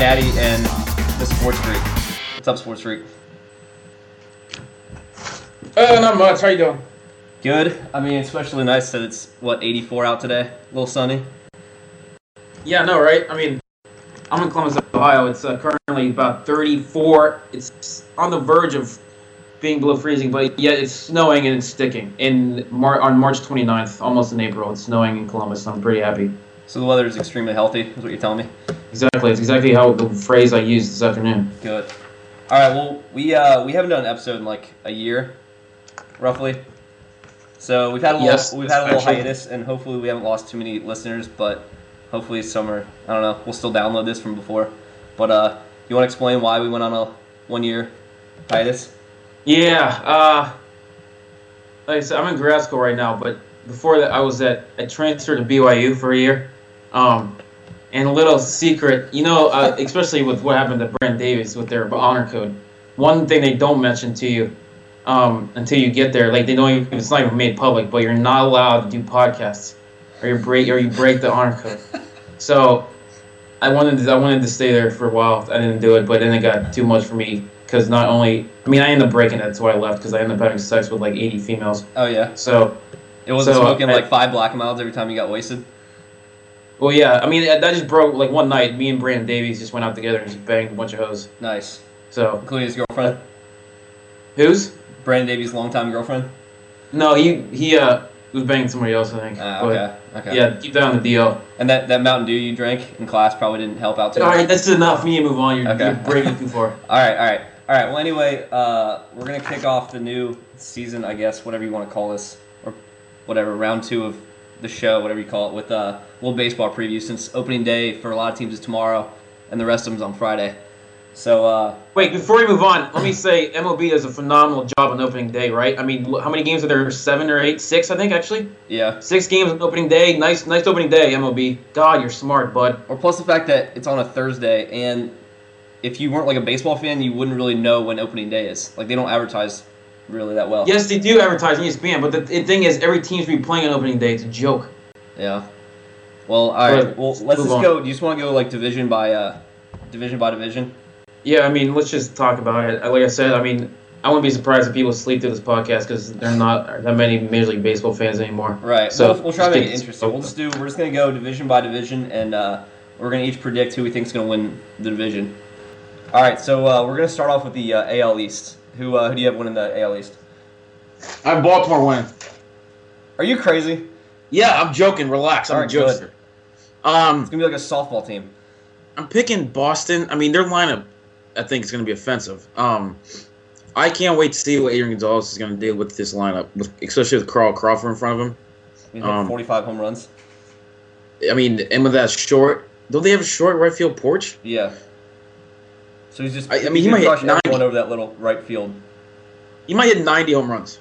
Natty and the Sports Freak. What's up, Sports Freak? Uh, not much. How you doing? Good. I mean, especially nice that it's what 84 out today. A little sunny. Yeah, no, right? I mean, I'm in Columbus, Ohio. It's uh, currently about 34. It's on the verge of being below freezing, but yet it's snowing and it's sticking. In Mar- on March 29th, almost in April, it's snowing in Columbus. So I'm pretty happy. So the weather is extremely healthy. Is what you're telling me? Exactly. It's exactly how the phrase I used this afternoon. Good. All right. Well, we uh, we haven't done an episode in like a year, roughly. So we've had a little Yes, we've had a little hiatus, and hopefully we haven't lost too many listeners. But hopefully summer, I don't know. We'll still download this from before. But uh, you want to explain why we went on a one year hiatus? Yeah. Uh, like I said, I'm in grad school right now, but before that, I was at I transferred to BYU for a year. Um, and a little secret, you know, uh, especially with what happened to Brent Davis with their honor code. One thing they don't mention to you um, until you get there, like they don't even it's not even made public, but you're not allowed to do podcasts, or you break or you break the honor code. So I wanted to, I wanted to stay there for a while. I didn't do it, but then it got too much for me because not only I mean I ended up breaking it, that's why I left because I ended up having sex with like 80 females. Oh yeah. So It wasn't So, smoking uh, like five black and milds every time you got wasted. Well yeah, I mean that just broke like one night. Me and Brandon Davies just went out together and just banged a bunch of hoes. Nice. So Including his girlfriend, who's? Brandon Davies' longtime girlfriend. No, he he uh was banging somebody else I think. But, okay. Okay. Yeah, keep that on the DL. And that, that Mountain Dew you drank in class probably didn't help out too All much. right, that's enough. Me and move on. You're, Okay. you're breaking too far. All right, all right, all right. Well, anyway, uh, we're gonna kick off the new season, I guess, whatever you want to call this, or whatever round two of the show, whatever you call it, with uh, a little baseball preview. Since opening day for a lot of teams is tomorrow, and the rest of them's on Friday. So uh, Wait, before we move on, let me say MLB does a phenomenal job on opening day, right? I mean, how many games are there? Seven or eight? Six, I think, actually. yeah, Six games on opening day. Nice, nice opening day, MLB. God, you're smart, bud. or plus the fact that it's on a Thursday, and if you weren't like a baseball fan, you wouldn't really know when opening day is. Like they don't advertise really that well. Yes, they do advertise on ESPN, but the, thing is, every team's be playing on opening day. It's a joke. Yeah. Well, all right. But Well, let's just on. go. Do you just want to go like division by uh, division by division? Yeah, I mean, let's just talk about it. Like I said, I mean, I wouldn't be surprised if people sleep through this podcast because they're not that many Major League Baseball fans anymore. Right. So, we'll, we'll try to make it interesting. We'll just do. We're just gonna go division by division, and uh, we're gonna each predict who we think's gonna win the division. All right. So uh, we're gonna start off with the uh, AL East. Who uh, who do you have winning the AL East? I have Baltimore winning. Are you crazy? Yeah, I'm joking. Relax. I'm Alright, a jokester. Um, It's gonna be like a softball team. I'm picking Boston. I mean, their lineup, I think, is going to be offensive. Um, I can't wait to see what Adrian Gonzalez is going to do with this lineup, with, especially with Carl Crawford in front of him. He's Um, 45 home runs. I mean, and with that short, don't they have a short right field porch? Yeah. So he's just. I- I mean, he might hit crush 90. everyone over that little right field. He might hit 90 home runs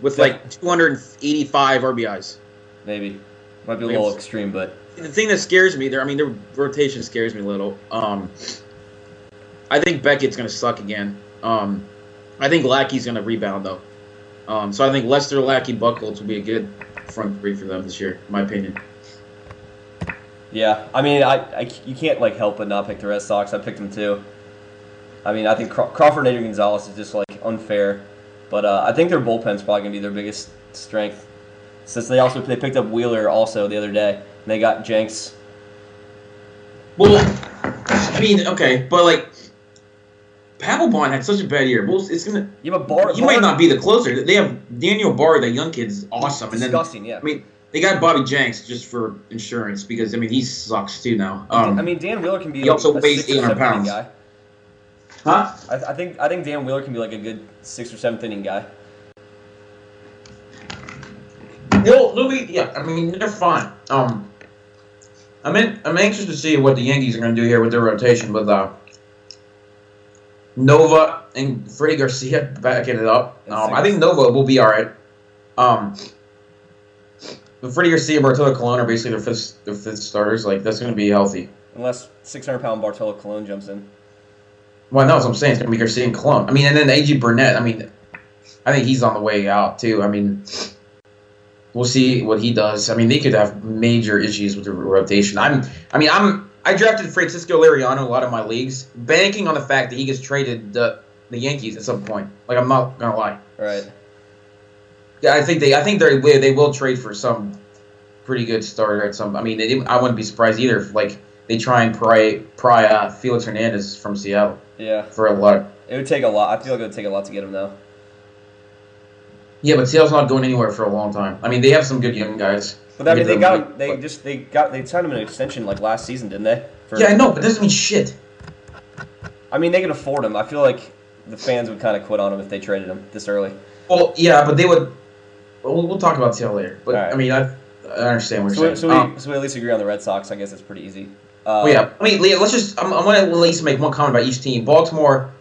with like 285 RBIs. Maybe. Might be a little extreme, but The thing that scares me, there, I mean, their rotation scares me a little. Um, I think Beckett's going to suck again. Um, I think Lackey's going to rebound though. Um, so I think Lester, Lackey, Buchholz will be a good front three for them this year, in my opinion. Yeah, I mean, I, I you can't like help but not pick the Red Sox. I picked them too. I mean, I think Craw- Crawford and Adrian Gonzalez is just like unfair, but uh, I think their bullpen's probably gonna be their biggest strength, since they also they picked up Wheeler also the other day, and they got Jenks. Well, I mean, okay, but like, Papelbon had such a bad year. Well, it's gonna. You have a bar. He might not be the closer. They have Daniel Bard, that young kid, is awesome, and then Disgusting, yeah. I mean, they got Bobby Jenks just for insurance because I mean he sucks too now. Um, I mean, Dan Wheeler can be. he like also a weighs sixth or 800 seventh inning pounds. Guy. huh? I, I think I think Dan Wheeler can be like a good sixth or seventh inning guy. They'll, they'll be, yeah. I mean, they're fine. Um, I'm in, I'm anxious to see what the Yankees are going to do here with their rotation with uh, Nova and Freddie Garcia backing it up. Um, I think Nova will be all right. Um, Freddie Garcia, Bartolo Colon are basically their fifth, their fifth starters. Like that's going to be healthy. Unless 600 pound Bartolo Colon jumps in. Well, no, that's what I'm saying. It's going to be Garcia and Colon. I mean, and then AJ Burnett. I mean, I think he's on the way out too. I mean, we'll see what he does. I mean, they could have major issues with the rotation. I'm, I mean, I'm, I drafted Francisco Liriano a lot of my leagues, banking on the fact that he gets traded the the Yankees at some point. Like, I'm not gonna lie. Right. I think they, I think they they will trade for some pretty good starter at some. I mean, they, I wouldn't be surprised either if like they try and pry pry uh, Felix Hernandez from Seattle Yeah. for a lot. It would take a lot. I feel like it would take a lot to get him though. Yeah, but Seattle's not going anywhere for a long time. I mean, they have some good young guys. But I mean, they got him. They just they got they signed him an extension like last season, didn't they? For, Yeah, I know, but it doesn't mean shit. I mean, they can afford him. I feel like the fans would kind of quit on him if they traded him this early. Well, yeah, but they would. We'll, we'll talk about Seattle later. But Alright. I mean, I, I understand what So, you're we, saying. so, we, Um, so we at least agree on the Red Sox. I guess it's pretty easy. Uh, well, yeah. I mean, Leah, let's just. I'm, I'm to at least make one comment about each team. Baltimore.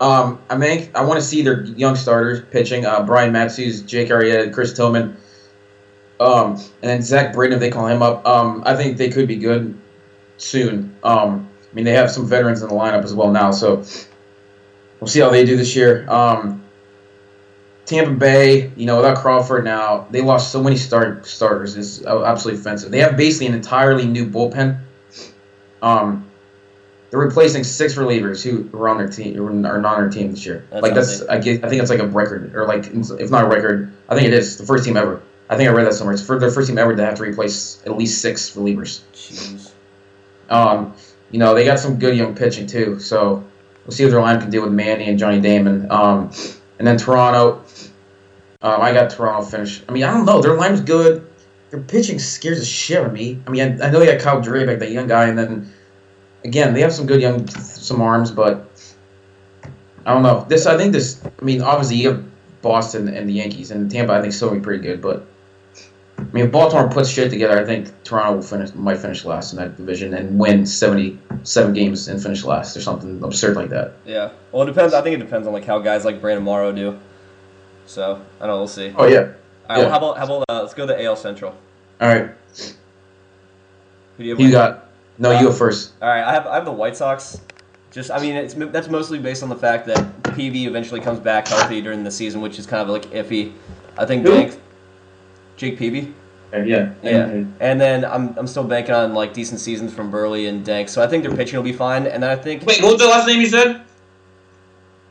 Um, I mean, I want to see their young starters pitching. Uh, Brian Matusz, Jake Arrieta, Chris Tillman, um, and then Zach Britton if they call him up. Um, I think they could be good soon. Um, I mean, they have some veterans in the lineup as well now, so we'll see how they do this year. Um, Tampa Bay, you know, without Crawford now, they lost so many start starters. It's absolutely offensive. They have basically an entirely new bullpen. Um, they're replacing six relievers who were on their team or are not on their team this year. That's like that's. I, get, I think it's like a record or like if not a record, I think it is the first team ever. I think I read that somewhere. It's for the first team ever to have to replace at least six relievers. Jeez. Um, you know, they got some good young pitching too, so we'll see what their line can do with Manny and Johnny Damon. Um, and then Toronto, um, I got Toronto finish. I mean, I don't know, their line's good. Their pitching scares the shit out of me. I mean, I, I know they got Kyle Drabek, that young guy, and then again, they have some good young, some arms, but I don't know. This, I think this. I mean, obviously you have Boston and the Yankees, and Tampa. I think still be pretty good, but. I mean, if Baltimore puts shit together, I think Toronto will finish might finish last in that division and win seventy seven games and finish last or something absurd like that. Yeah. Well, it depends. I think it depends on like how guys like Brandon Morrow do. So I don't know. We'll see. Oh yeah. All right. yeah. Well, how about how about uh, let's go to AL Central. All right. Who do you have? You got? No, you go first. All right, I have I have the White Sox. Just I mean, it's that's mostly based on the fact that Peavy eventually comes back healthy during the season, which is kind of like iffy. I think Who? Bank, Jake Peavy. Okay, yeah. Yeah, and then I'm, I'm still banking on like decent seasons from Buehrle and Danks, so I think their pitching will be fine. And then I think Wait, what was the last name you said?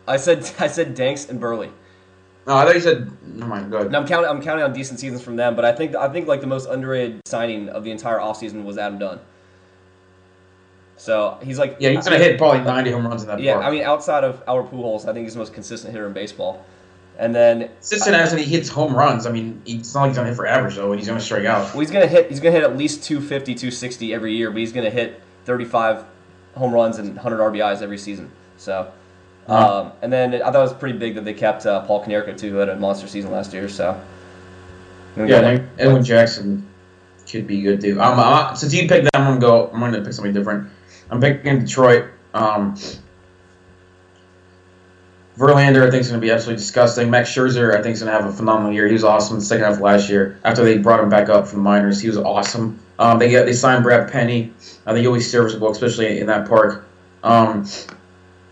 I said I said Danks and Buehrle. No, I thought you said. Never mind. Go ahead. And I'm counting I'm counting on decent seasons from them, but I think I think like the most underrated signing of the entire offseason was Adam Dunn. So he's like Yeah, he's gonna hit probably ninety home runs in that Yeah, park. I mean outside of our Pujols, I think he's the most consistent hitter in baseball. And then Cincinnati, he hits home runs. I mean, it's not like he's gonna hit for average though, and he's gonna strike out. well, he's gonna hit he's gonna hit at least 250, 260 every year, but he's gonna hit 35 home runs and 100 RBIs every season. So. Um, and then I thought it was pretty big that they kept uh, Paul Konerko too, who had a monster season last year. So, Yeah, Edwin- Jackson could be good too. Um, uh, since you picked that, I'm gonna go. I'm gonna pick something different. I'm picking Detroit. Um, Verlander, I think, is going to be absolutely disgusting. Max Scherzer, I think, is going to have a phenomenal year. He was awesome in the second half of last year. After they brought him back up from the minors, he was awesome. Um, they get they signed Brad Penny. I think he'll be serviceable, especially in that park. Um,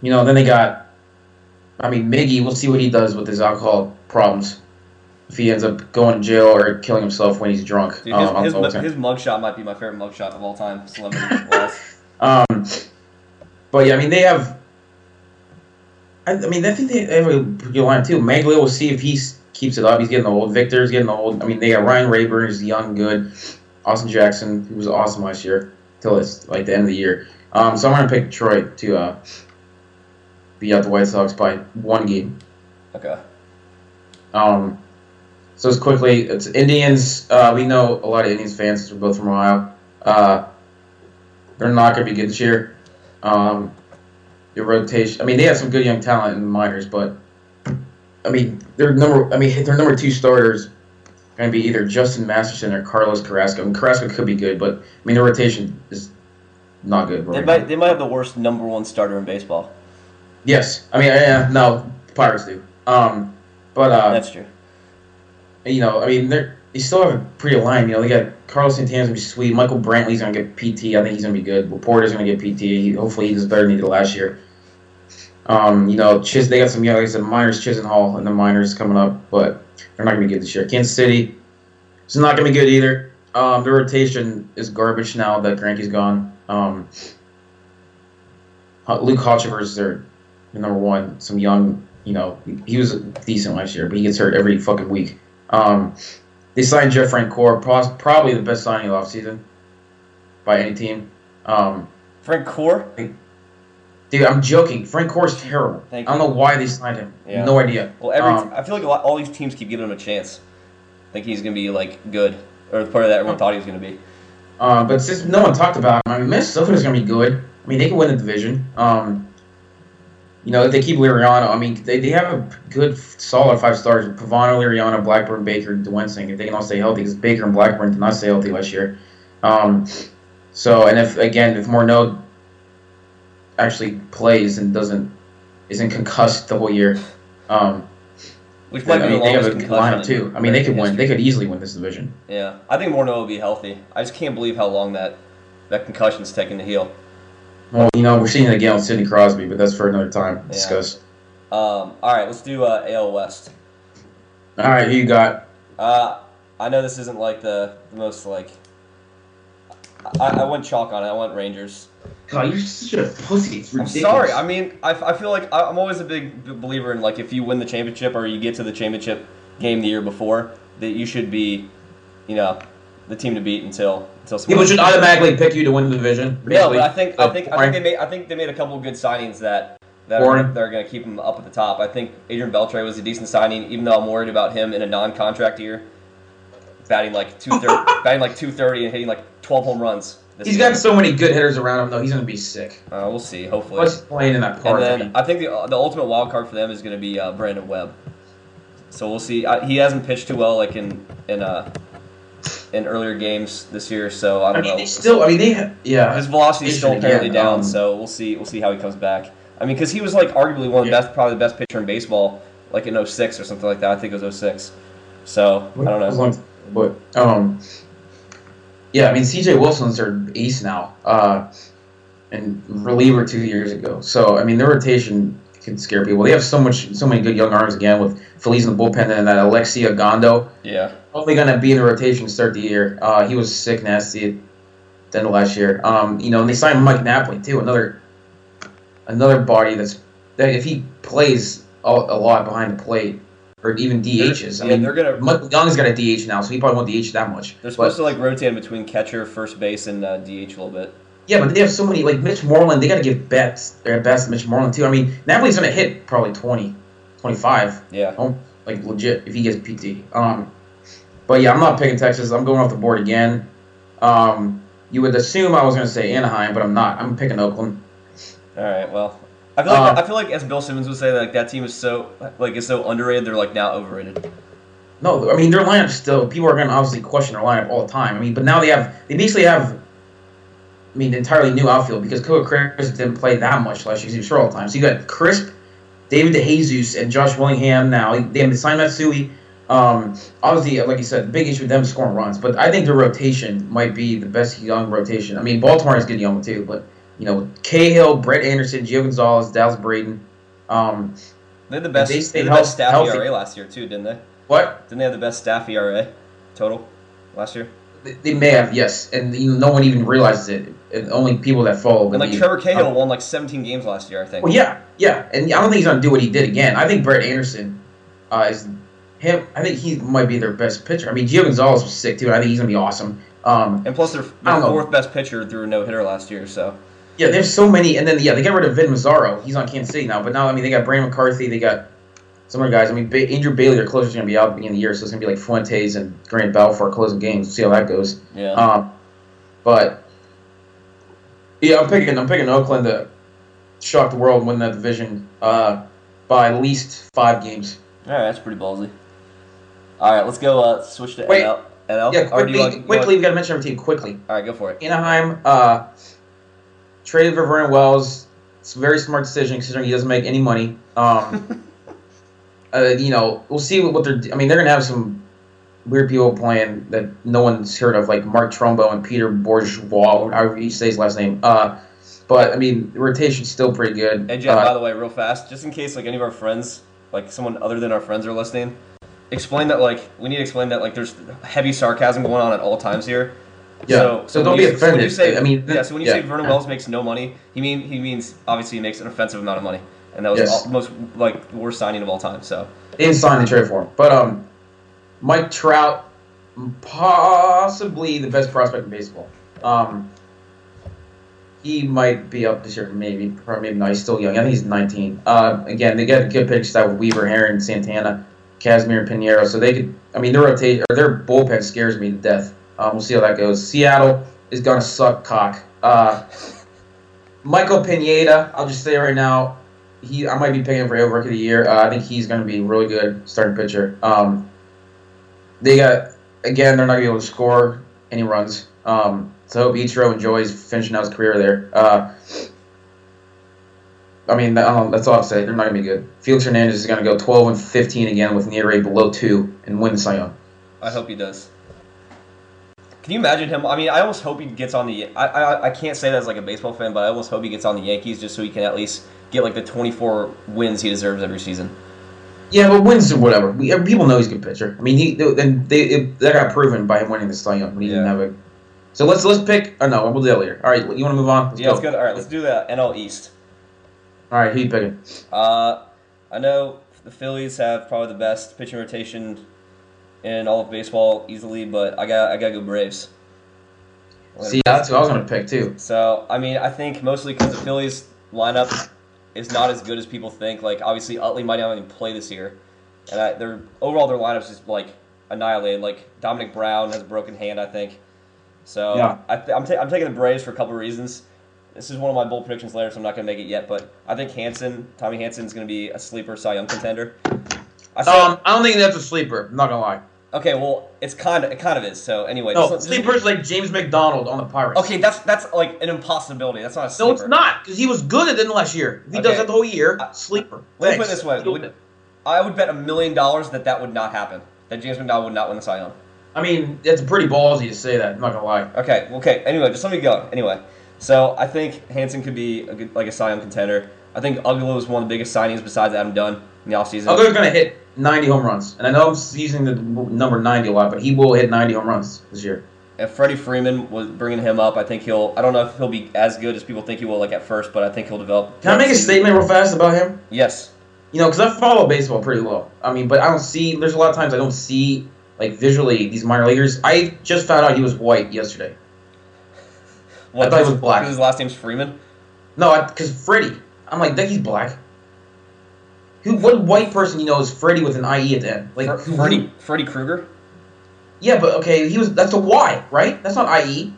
you know, then they got. I mean, Miggy. We'll see what he does with his alcohol problems. If he ends up going to jail or killing himself when he's drunk. Dude, Um, his, his, his mugshot might be my favorite mugshot of all time, celebrity. Um, but yeah, I mean they have. I, I mean, I think they have a pretty good line too. Magglio, we'll see if he keeps it up. He's getting old. Victor's getting old. I mean, they got Ryan Raburn, who's young, good. Austin Jackson, who was awesome last year, till it's like the end of the year. Um, so I'm gonna pick Detroit to uh, beat out the White Sox by one game. Okay. Um, so it's quickly, it's Indians. Uh, we know a lot of Indians fans since we're both from Ohio. Uh, they're not going to be good this year. Um, your rotation. I mean, they have some good young talent in the minors, but I mean, their number. I mean, their number two starters going to be either Justin Masterson or Carlos Carrasco. I mean, Carrasco could be good, but I mean, their rotation is not good. They might now. they might have the worst number one starter in baseball. Yes, I mean, yeah, no, Pirates do. Um, but uh, That's true. you know, I mean, they're they still have a pretty line. You know, they got Carlos Santana's gonna be sweet. Michael Brantley's gonna get PT. I think he's gonna be good. Laporta's gonna get PT. He, hopefully, he does better than he did last year. Um, you know, Chis, they got some young, like I said, minors, Chisenhall and the minors coming up, but they're not gonna be good this year. Kansas City, It's not gonna be good either. Um, the rotation is garbage now that Greinke's gone. Um, Luke Hochevar is their number one. Some young, you know, he was decent last year, but he gets hurt every fucking week. Um, they signed Jeff Francoeur, probably the best signing of the offseason by any team. Um, Frank Core. dude, I'm joking. Francoeur's terrible. Thank I don't know why they signed him. Yeah. No idea. Well, every Um, I feel like a lot, all these teams keep giving him a chance. I think he's gonna be like good, or the player that everyone thought he was gonna be. Uh, but since no one talked about him, I mean, Minnesota's going to be good. I mean, they can win the division. Um, you know, if they keep Liriano, I mean, they, they have a good, solid five stars. Pavano, Liriano, Blackburn, Baker, Duensing. If they can all stay healthy, because Baker and Blackburn did not stay healthy last year. Um, so, and if, again, if Morneau actually plays and doesn't, isn't concussed the whole year, um, Which might I be mean, the they have a good lineup too. I mean, they could in win. They could easily win this division. Yeah, I think Morneau will be healthy. I just can't believe how long that that concussion's taking to heal. Well, you know, we're seeing it again with Sidney Crosby, but that's for another time to Yeah. discuss. Um, all right, let's do uh, AL West. All right, who you got? Uh, I know this isn't like the, the most like. I, I went chalk on it. I went Rangers. God, you're such a pussy. It's I'm sorry. I mean, I, I feel like I, I'm always a big believer in like if you win the championship or you get to the championship game the year before, that you should be, you know, the team to beat until until People should automatically pick you to win the division. No, but I think I think I think they made I think they made a couple of good signings that that are, that are going to keep him up at the top. I think Adrian Beltre was a decent signing, even though I'm worried about him in a non-contract year, batting like two thirty, batting like two thirty and hitting like twelve home runs. He's year. got so many good hitters around him, though. He's gonna be sick. Uh, we'll see. Hopefully. Playing in that park? And I then I think the the ultimate wild card for them is going to be uh, Brandon Webb. So we'll see. I, he hasn't pitched too well, like in in uh in earlier games this year. So I I don't I mean, know. they still. I mean, they. ha- Yeah. His velocity is still apparently again, down, um, so we'll see. We'll see how he comes back. I mean, because he was like arguably one of the Yeah. best, probably the best pitcher in baseball, like in 06 or something like that. I think it was 06. So I don't know. long- But um, yeah. I mean, C.J. Wilson's their ace now, uh, and reliever two years ago. So I mean, their rotation can scare people. They have so much, so many good young arms again with Feliz in the bullpen and that Alexi Ogando. Yeah, Only gonna be in the rotation to start the year. Uh, he was sick, nasty, at the end of last year. Um, you know, and they signed Mike Napoli too, another another body that's that if he plays a, a lot behind the plate or even DHs. I Yeah, mean, they're gonna- Mike Young's got a DH now, so he probably won't DH that much. they're But- supposed to like rotate between catcher, first base, and uh, DH a little bit. yeah, but they have so many like Mitch Moreland. They got to give bets their best to Mitch Moreland too. I mean, Napoli's gonna hit probably 20, 25. Yeah, Oh, like legit if he gets PT. Um, but yeah, I'm not picking Texas. I'm going off the board again. Um, you would assume I was going to say Anaheim, but I'm not. I'm picking Oakland. all right. Well, I feel like Uh, I feel like as Bill Simmons would say, like that team is so like is so underrated. They're like now overrated. No, I mean their lineup still. People are going to obviously question their lineup all the time. I mean, but now they have they basically have. I mean, entirely new outfield because Coco Crisp didn't play that much last year. He was short all the time. So you got Crisp, David DeJesus, and Josh Willingham. Now they have signed Matsui. Um, obviously, like you said, the big issue with them scoring runs. But I think the rotation might be the best young rotation. I mean, Baltimore is good young too, but you know, Cahill, Brett Anderson, Gio Gonzalez, Dallas Braden. Um, They had the best. they They stay had the best health- staff healthy- ERA last year too, didn't they? what? Didn't they have the best staff ERA total last year? They- They may have, yes, and you know, no one even realizes it. And only people that follow. And like. Trevor Cahill Um, won like 17 games last year, I think. Well, yeah, yeah, and I don't think he's gonna do what he did again. I think Brett Anderson uh, is him. I think he might be their best pitcher. I mean, Gio Gonzalez was sick too, I think he's gonna be awesome. Um, And plus, they're don't know. fourth best pitcher threw a no hitter last year. So yeah, there's so many, and then yeah, they got rid of Vin Mazzaro. He's on Kansas City now, but now I mean they got Brandon McCarthy. They got some other guys. I mean, ba- Andrew Bailey, their closer's gonna be out at the beginning of the year, so it's gonna be like Fuentes and Grant Bell for closing games. We'll see how that goes. yeah, Um, but yeah, I'm picking. I'm picking Oakland to shock the world and win that division uh, by at least five games. all right, that's pretty ballsy. All right, let's go. Uh, switch to Wait. NL. NL. Yeah, quickly. want- quickly, we got to mention every team quickly. all right, go for it. Anaheim uh, traded for Vernon Wells. It's a very smart decision considering he doesn't make any money. Um, uh, you know, we'll see what, what they're. I mean, they're gonna have some weird people playing that no one's heard of, like Mark Trumbo and Peter Bourjos, or however you say his last name. Uh, but I mean, the rotation's still pretty good. And Jeff, Uh, by the way, real fast, just in case like any of our friends, like someone other than our friends are listening, explain that like we need to explain that like there's heavy sarcasm going on at all times here. Yeah. So, So don't be you- so offended. you say, I mean, yeah. So when you yeah. say Vernon Wells makes no money, he mean he means obviously he makes an offensive amount of money, and that was Yes. the most like worst signing of all time. So They didn't sign the trade for him. But um, Mike Trout, possibly the best prospect in baseball. Um, he might be up this year, maybe, probably maybe not. He's still young. I think he's 19. Uh, again, they got a good pitching staff with Weaver, Haren, Santana, Kazmir, and Pineiro. So they could. I mean, their rotation or their bullpen scares me to death. Um, we'll see how that goes. Seattle is gonna suck cock. Uh, Michael Pineda, I'll just say right now, he I might be picking him for rookie of the year. Uh, I think he's to be really good starting pitcher. Um, they got again, they're not to be able to score any runs. Um, so I hope Ichiro enjoys finishing out his career there. Uh, I mean, I uh, that's all I'll say. They're not going to be good. Felix Hernandez is going to go 12 and 15 again with an ERA below two and win the Cy Young. I hope he does. Can you imagine him? I mean, I almost hope he gets on the. I, I I can't say that as like a baseball fan, but I almost hope he gets on the Yankees just so he can at least get like the 24 wins he deserves every season. Yeah, but wins or whatever. We, people know he's a good pitcher. I mean, he then they it, that got proven by him winning the Cy Young when he didn't have a. So let's let's pick. Oh no, we'll do that later. All right, you want to move on? Let's yeah, let's go. All right, let's do the NL East. All right, you picking? Uh, I know the Phillies have probably the best pitching rotation in all of baseball easily, but I got I gotta go Braves. See, that's who I was gonna pick too. So I mean, I think mostly because the Phillies lineup is not as good as people think. Like obviously, Utley might not even play this year, and I, their overall their lineups just like annihilated. Like Domonic Brown has a broken hand, I think. So Yeah. I th- I'm, ta- I'm taking the Braves for a couple of reasons. This is one of my bold predictions later, so I'm not gonna make it yet. But I think Hanson, Tommy Hanson, is gonna be a sleeper Cy Young contender. I said, Um, I don't think that's a sleeper. I'm not gonna lie. okay, well, it's kind of it kind of is. So anyway, No, sleepers like James McDonald on the Pirates. Okay, that's that's like an impossibility. That's not a No, it's not because he was good at it last year. If he Okay. does that the whole year, I- sleeper. Let me put it this way: would, I would bet a million dollars that that would not happen. That James McDonald would not win the Cy Young. I mean, it's pretty ballsy to say that. I'm not gonna lie. Okay, okay. Anyway, just let me go. Anyway, so I think Hanson could be a good, like a Cy Young contender. I think Uggla is one of the biggest signings besides Adam Dunn in the offseason. Uggla's gonna hit 90 home runs, and I know I'm using the number 90 a lot, but he will hit 90 home runs this year. If Freddie Freeman was bringing him up, I think he'll. I don't know if he'll be as good as people think he will, like at first, but I think he'll develop. Can I make a statement real fast about him? Yes. You know, because I follow baseball pretty well. I mean, but I don't see. There's a lot of times I don't see like visually these minor leaguers. I just found out he was white yesterday. What, thought he was black. His last name's Freeman. No, because Freddie. I'm like, that he's black. Who? What white person you know is Freddie with an IE at the end? Like Fre- who- Freddie Freddie Krueger. Yeah, but okay, he was. That's a Y, right? That's not IE.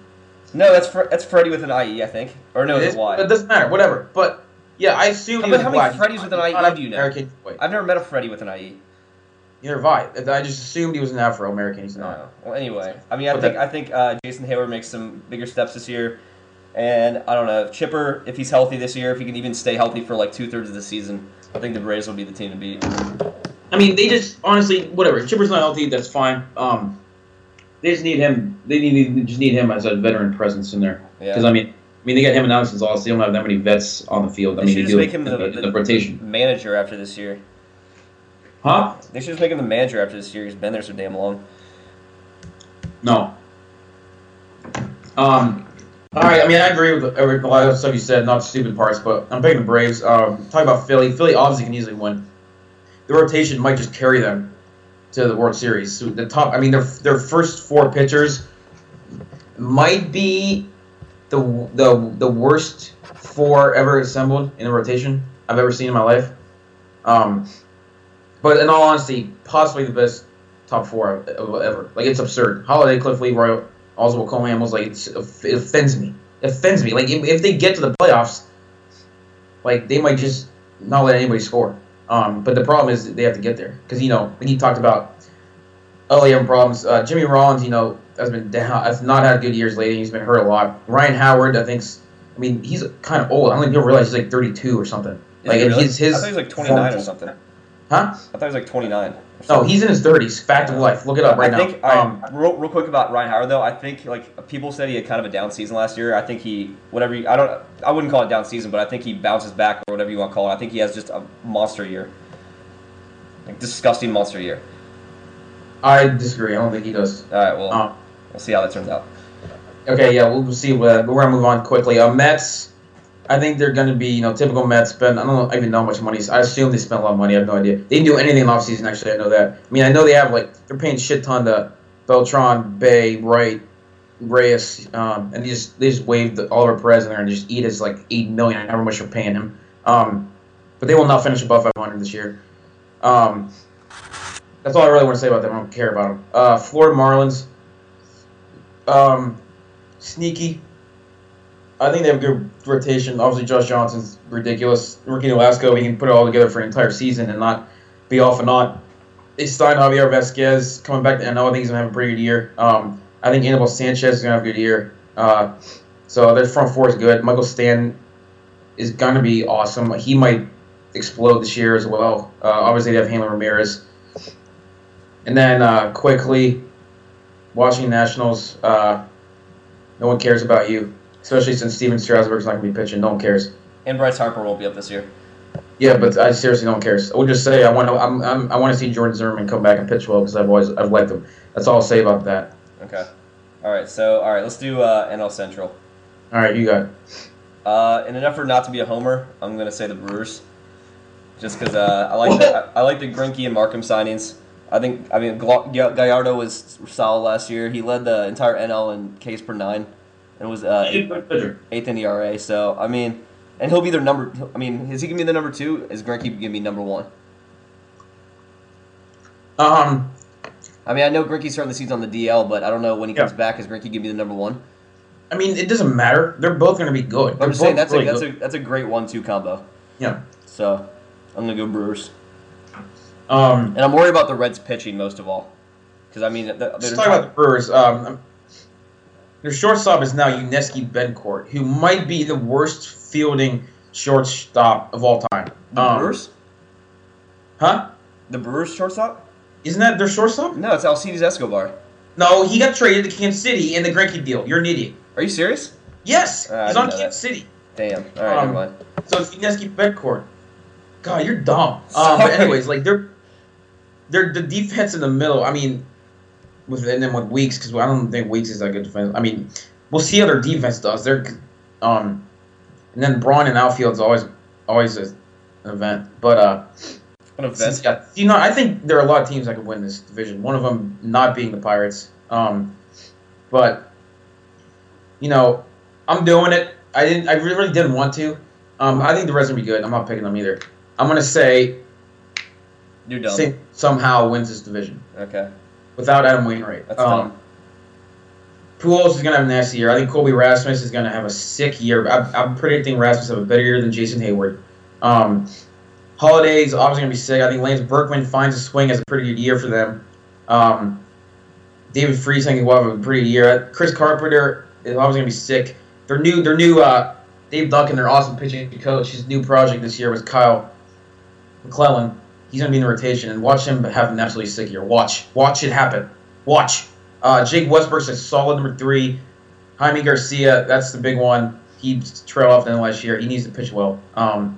No, that's Fre- that's Freddy with an IE, I think. Or no, It it's a Y. It doesn't matter. Whatever. But yeah, I assume. How he was how many black. Freddies with an IE do you know? I've never met a Freddy with an IE. Neither have I. I just assumed he was an Afro American. He's not. No. Well, anyway, I mean, I But think that- I think uh, Jason Heyward makes some bigger steps this year, and I don't know Chipper if he's healthy this year, if he can even stay healthy for like two thirds of the season, I think the Braves will be the team to beat. I mean, they just honestly, whatever. If Chipper's not healthy, that's fine. Um, they just need him. They need they just need him as a veteran presence in there. Yeah. Because I mean, I mean, they got him and Alex Gonzalez. They don't have that many vets on the field. I mean, should they just do make him in the- the- the rotation. Manager after this year, Huh? they should just make him the manager after this year. He's been there so damn long. No. Um. All right. I mean, I agree with every, a lot of stuff you said. Not stupid parts, but I'm picking the Braves. Um, talking about Philly. Philly obviously can easily win. The rotation might just carry them to the World Series. So the top. I mean, their their first four pitchers might be the the the worst four ever assembled in a rotation I've ever seen in my life. Um, but in all honesty, possibly the best top four ever. Like it's absurd. Halladay, Cliff Lee, Leroy, Oswalt Cole Hamels, like it's, it offends me. It offends me. Like if, if they get to the playoffs, like they might just not let anybody score. Um, but the problem is they have to get there because you know when he talked about having problems. Uh, Jimmy Rollins, you know, has been down. Has not had good years lately. He's been hurt a lot. Ryan Howard, I think's. I mean, he's kind of old. I don't think people realize he's like 32 or something. Is Like really? his his. I thought he was like 29 or something. Huh? I thought he was like 29. or No, he's in his 30s. Fact of life. Look it up right I think, now. I, Um, real, real quick about Ryan Howard though. I think like people said he had kind of a down season last year. I think he whatever you, I don't I wouldn't call it down season, but I think he bounces back or whatever you want to call it. I think he has just a monster year, like disgusting monster year. I disagree. I don't think he does. All right, well, Um, we'll see how that turns out. Okay, yeah, we'll see. What, we're gonna move on quickly. Uh, Mets. I think they're gonna be, you know, typical Mets. Spend. I don't even know how much money. I assume they spent a lot of money. I have no idea. They didn't do anything in offseason, Actually, I know that. I mean, I know they have like they're paying shit ton to Beltran, Bay, Wright, Reyes, um, and they just they just waived Oliver Perez in there and just eat his like eight million, however much you're paying him. Um, but they will not finish above 500 this year. Um, that's all I really want to say about them. I don't care about them. Uh, Florida Marlins. Um, sneaky. I think they have good rotation. Obviously, Josh Johnson's ridiculous. Ricky Nolasco, he can put it all together for an entire season and not be off and on. They signed Javier Vazquez coming back to NL. I think he's gonna have a pretty good year. Um, I think Anibal Sanchez is gonna have a good year. Uh, so their front four is good. Michael Stan is gonna be awesome. He might explode this year as well. Uh, obviously, they have Hanley Ramirez. And then uh, quickly, Washington Nationals. Uh, no one cares about you, especially since Stephen Strasburg's not gonna be pitching. No one cares. And Bryce Harper won't be up this year. Yeah, but I seriously don't care. I would just say I want to. I'm, I'm, I want to see Jordan Zimmermann come back and pitch well because I've always I've liked him. That's all I'll say about that. Okay. All right. So, all right, let's do uh, NL Central. All right, you got. it. Uh, in an effort not to be a homer, I'm gonna say the Brewers, just because uh, I like the, I, I like the Greinke and Marcum signings. I think I mean Gallardo was solid last year. He led the entire NL in Ks per nine, and was uh, eighth in the ERA. So I mean, and he'll be their number. I mean, is he gonna be the number two? Is Greinke gonna be number one? Um, I mean, I know Greinke's starting the season on the DL, but I don't know when he Yeah. comes back. Is Grinky gonna be the number one? I mean, it doesn't matter. They're both going to be good. They're I'm just saying that's really a that's good. a that's a great one-two combo. Yeah. So I'm gonna go Brewers. Um, And I'm worried about the Reds pitching most of all. Because, I mean, the, the, let's talk about the Brewers. Um, their shortstop is now Yuniesky Betancourt, who might be the worst fielding shortstop of all time. the Um, Brewers? Huh? The Brewers shortstop? Isn't that their shortstop? No, it's Alcides Escobar. No, he got traded to Kansas City in the Greinke deal. You're an idiot. Are you serious? Yes, Uh, he's on Kansas. City. Damn. All right, Um, never mind. So it's Yuniesky Betancourt. God, you're dumb. Um, but anyways, like they're they're the defense in the middle. I mean, with and then with Weeks because I don't think Weeks is that good defense. I mean, we'll see how their defense does. They're um, and then Braun and outfield is always always a, an event. But uh, An event. yeah, you know, I think there are a lot of teams that could win this division. One of them not being the Pirates. Um, but you know, I'm doing it. I didn't. I really didn't want to. Um, I think the Reds gonna be good. I'm not picking them either. I'm gonna say You're dumb. Somehow wins this division Okay. Without Adam Wainwright. That's um, dumb. Pujols is gonna have a nasty year. I think Colby Rasmus is gonna have a sick year. I'm, I'm predicting Rasmus have a better year than Jason Heyward. Um, Holliday's obviously gonna be sick. I think Lance Berkman finds a swing as a pretty good year for them. Um, David Freese I think will have a pretty good year. Chris Carpenter is obviously gonna be sick. Their new their new uh, Dave Duncan, their awesome pitching coach. His new project this year was Kyle McClellan. He's gonna be in the rotation and watch him have an absolutely sick year. Watch, watch it happen. Watch. Uh, Jake Westbrook's a solid number three. Jaime Garcia, that's the big one. He trailed off the end of last year. He needs to pitch well. Um,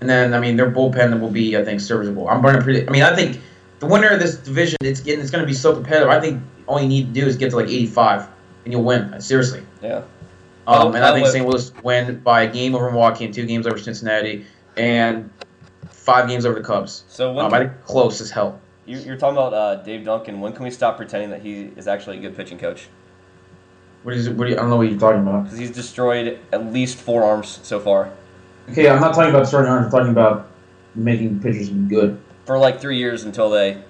and then, I mean, their bullpen will be, I think, serviceable. I'm going to predict. I mean, I think the winner of this division, it's getting, it's going to be so competitive. I think all you need to do is get to like 85, and you'll win. Seriously. Yeah. Um, and I think By the way- St. Louis win by a game over Milwaukee and two games over Cincinnati and five games over the Cubs. So when Um, I think close as hell. you, you're talking about uh, Dave Duncan, when can we stop pretending that he is actually a good pitching coach? What is it? What do you, I don't know what you're talking about. Because he's destroyed at least four arms so far. Okay, I'm not talking about destroying arms. I'm talking about making pitchers good. For like three years until they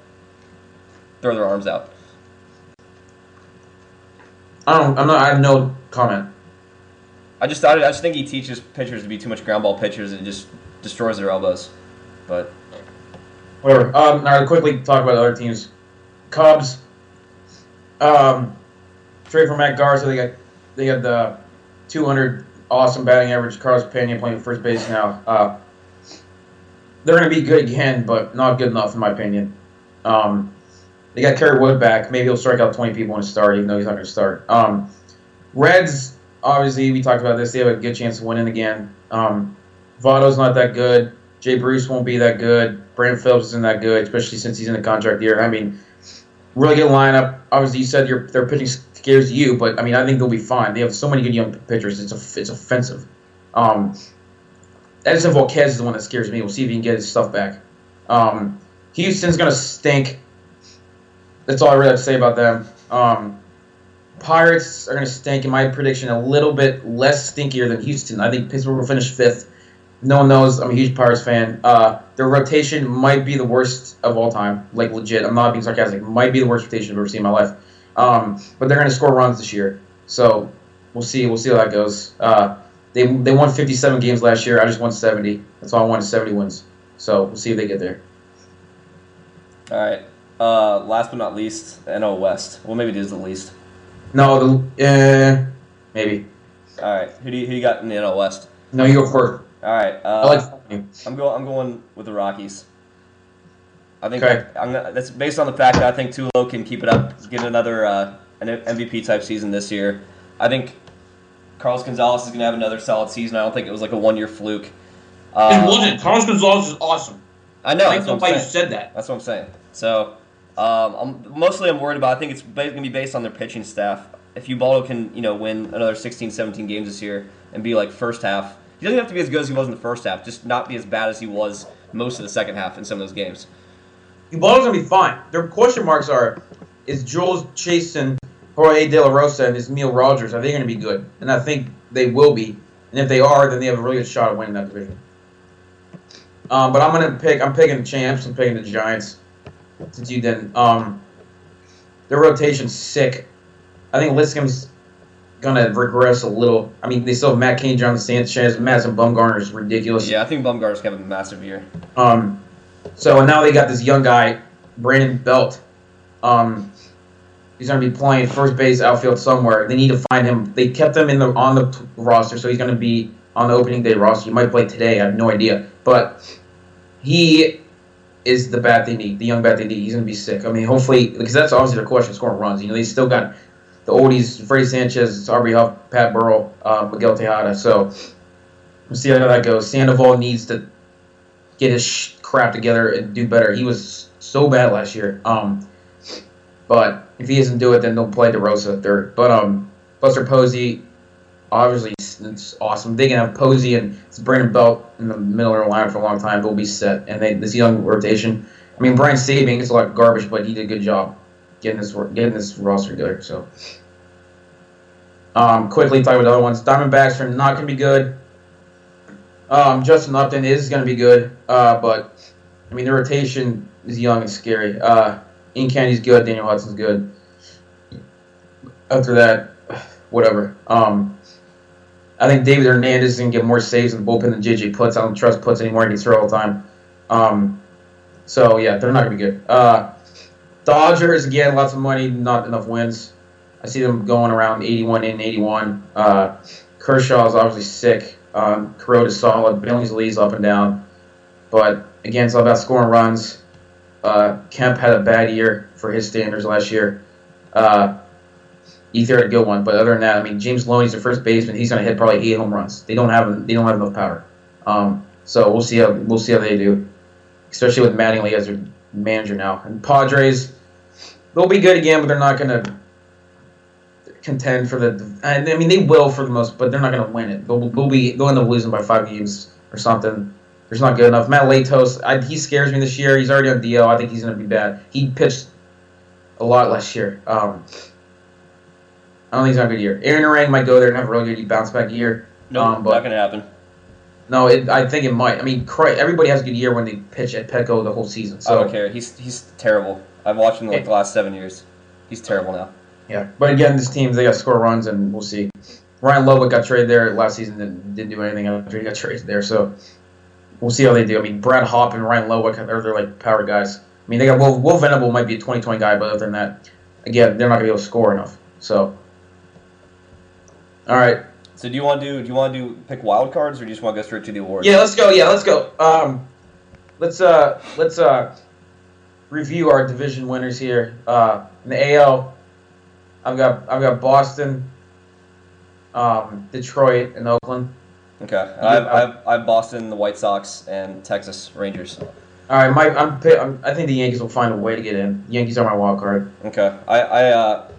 throw their arms out. I don't. I'm not. I have no comment. I just thought I just think he teaches pitchers to be too much ground ball pitchers and just destroys their elbows. But Whatever. Um, now to quickly talk about other teams. Cubs. Um, trade for Matt Garza. They got they got the 200 awesome batting average. Carlos Pena playing first base now. Uh, they're going to be good again, but not good enough in my opinion. Um, they got Kerry Wood back. Maybe he'll strike out 20 people in a start, even though he's not going to start. Um, Reds. Obviously, we talked about this. They have a good chance of winning again. Um, Votto's not that good. Jay Bruce won't be that good. Brandon Phillips isn't that good, especially since he's in the contract year. I mean, really good lineup. Obviously, you said your their pitching scares you, but I mean, I think they'll be fine. They have so many good young pitchers. It's a, it's offensive. Um, Edinson Volquez is the one that scares me. We'll see if he can get his stuff back. Um, Houston's gonna stink. That's all I really have to say about them. Um, Pirates are gonna stink. In my prediction, a little bit less stinkier than Houston. I think Pittsburgh will finish fifth. No one knows. I'm a huge Pirates fan. Uh, their rotation might be the worst of all time. Like legit. I'm not being sarcastic. Might be the worst rotation I've ever seen in my life. Um, but they're gonna score runs this year. So we'll see. We'll see how that goes. Uh, they they won 57 games last year. I just won 70. That's all I wanted 70 wins. So we'll see if they get there. All right. Uh, last but not least, NL West. Well, maybe it is the least. No, the uh, maybe. All right. Who do you, who you got in the NL West? No, you go first. All right. Uh, I like I'm going. I'm going with the Rockies. I think Okay. I'm that's based on the fact that I think Tulo can keep it up, get another uh, an MVP type season this year. I think Carlos Gonzalez is going to have another solid season. I don't think it was like a one year fluke. Uh, it wasn't. Carlos Gonzalez is awesome. I know. I That's don't what I'm why you said that. That's what I'm saying. So, um, I'm mostly I'm worried about. I think it's going to be based on their pitching staff. If Ubaldo can, you know, win another 16, 17 games this year and be like first half, he doesn't have to be as good as he was in the first half. Just not be as bad as he was most of the second half in some of those games. Ubaldo's gonna be fine. Their question marks are: Is Jhoulys Chacin, Jorge De La Rosa, and Esmil Rogers are they gonna be good? And I think they will be. And if they are, then they have a really good shot at winning that division. Um, but I'm gonna pick. I'm picking the champs. I'm picking the Giants. Since you didn't. Um, their rotation's sick. I think Lincecum's gonna regress a little. I mean, they still have Matt Cain, John Sanchez, Madison Bumgarner is ridiculous. Yeah, I think Bumgarner's going to have a massive year. Um, so now they got this young guy, Brandon Belt. Um, he's gonna be playing first base, outfield somewhere. They need to find him. They kept him in the on the roster, so he's gonna be on the opening day roster. He might play today. I have no idea, but he is the bat they need, the young bat they need. He's gonna be sick. I mean, hopefully, because that's obviously their question: scoring runs. You know, they still got the oldies, Freddie Sanchez, Aubrey Huff, Pat Burrell, uh, Miguel Tejada. So we'll see how that goes. Sandoval needs to get his crap together and do better. He was so bad last year. Um, but if he doesn't do it, then they'll play DeRosa third. But um, Buster Posey, obviously, it's, awesome. They can have Posey and Brandon Belt in the middle of their line for a long time. They'll be set, and they this young rotation. I mean, Brian Sabean is a lot of garbage, but he did a good job getting this getting this roster together. So. Um, quickly talk about the other ones. Diamondbacks are not going to be good. Um, Justin Upton is going to be good, uh, but I mean the rotation is young and scary. Uh, Ian Kennedy's good, Daniel Hudson's good. After that, whatever. Um, I think David Hernandez is going to get more saves in the bullpen than JJ Putz. I don't trust Putz anymore. He gets throw all the time. Um, so yeah, they're not going to be good. Uh, Dodgers again, lots of money, not enough wins. I see them going around 81 and 81. Uh, Kershaw is obviously sick. Um, Kuroda's solid. Billingsley's up and down. But again, it's all about scoring runs. Uh, Kemp had a bad year for his standards last year. Uh, Ethier had a good one, but other than that, I mean, James Loney's the first baseman. He's going to hit probably eight home runs. They don't have they don't have enough power. Um, so we'll see how we'll see how they do, especially with Mattingly as their manager now. And Padres, they'll be good again, but they're not going to contend for the. I mean, they will for the most, but they're not going to win it. They'll, they'll be end up losing by five games or something. There's not good enough. Matt Latos, I, he scares me this year. He's already on DL. I think he's going to be bad. He pitched a lot last year. Um, I don't think he's having a good year. Aaron Harang might go there and have a really good bounce back year. No, Um, nope, but- not going to happen. No, it, I think it might. I mean, everybody has a good year when they pitch at Petco the whole season. I don't care. He's he's terrible. I've watched him like the last seven years. He's terrible now. Yeah, but again, this team they got to score runs, and we'll see. Ryan Ludwick got traded there last season, didn't, didn't do anything after he got traded there. So we'll see how they do. I mean, Brad Hawpe and Ryan Ludwick, they're, they're like power guys. I mean, they got Will, Will Venable might be a 2020 guy, but other than that, again, they're not gonna be able to score enough. So, all right, So do you want to do do you want to do pick wild cards or do you just want to go straight to the awards? yeah, let's go. Yeah, let's go. Um, let's uh, let's uh, review our division winners here. Uh, in the AL, I've got I've got Boston, um, Detroit, and Oakland. Okay. I have, I have I have Boston, the White Sox, and Texas Rangers. All right, my, I'm, I'm I think the Yankees will find a way to get in. Yankees are my wild card. Okay. I I uh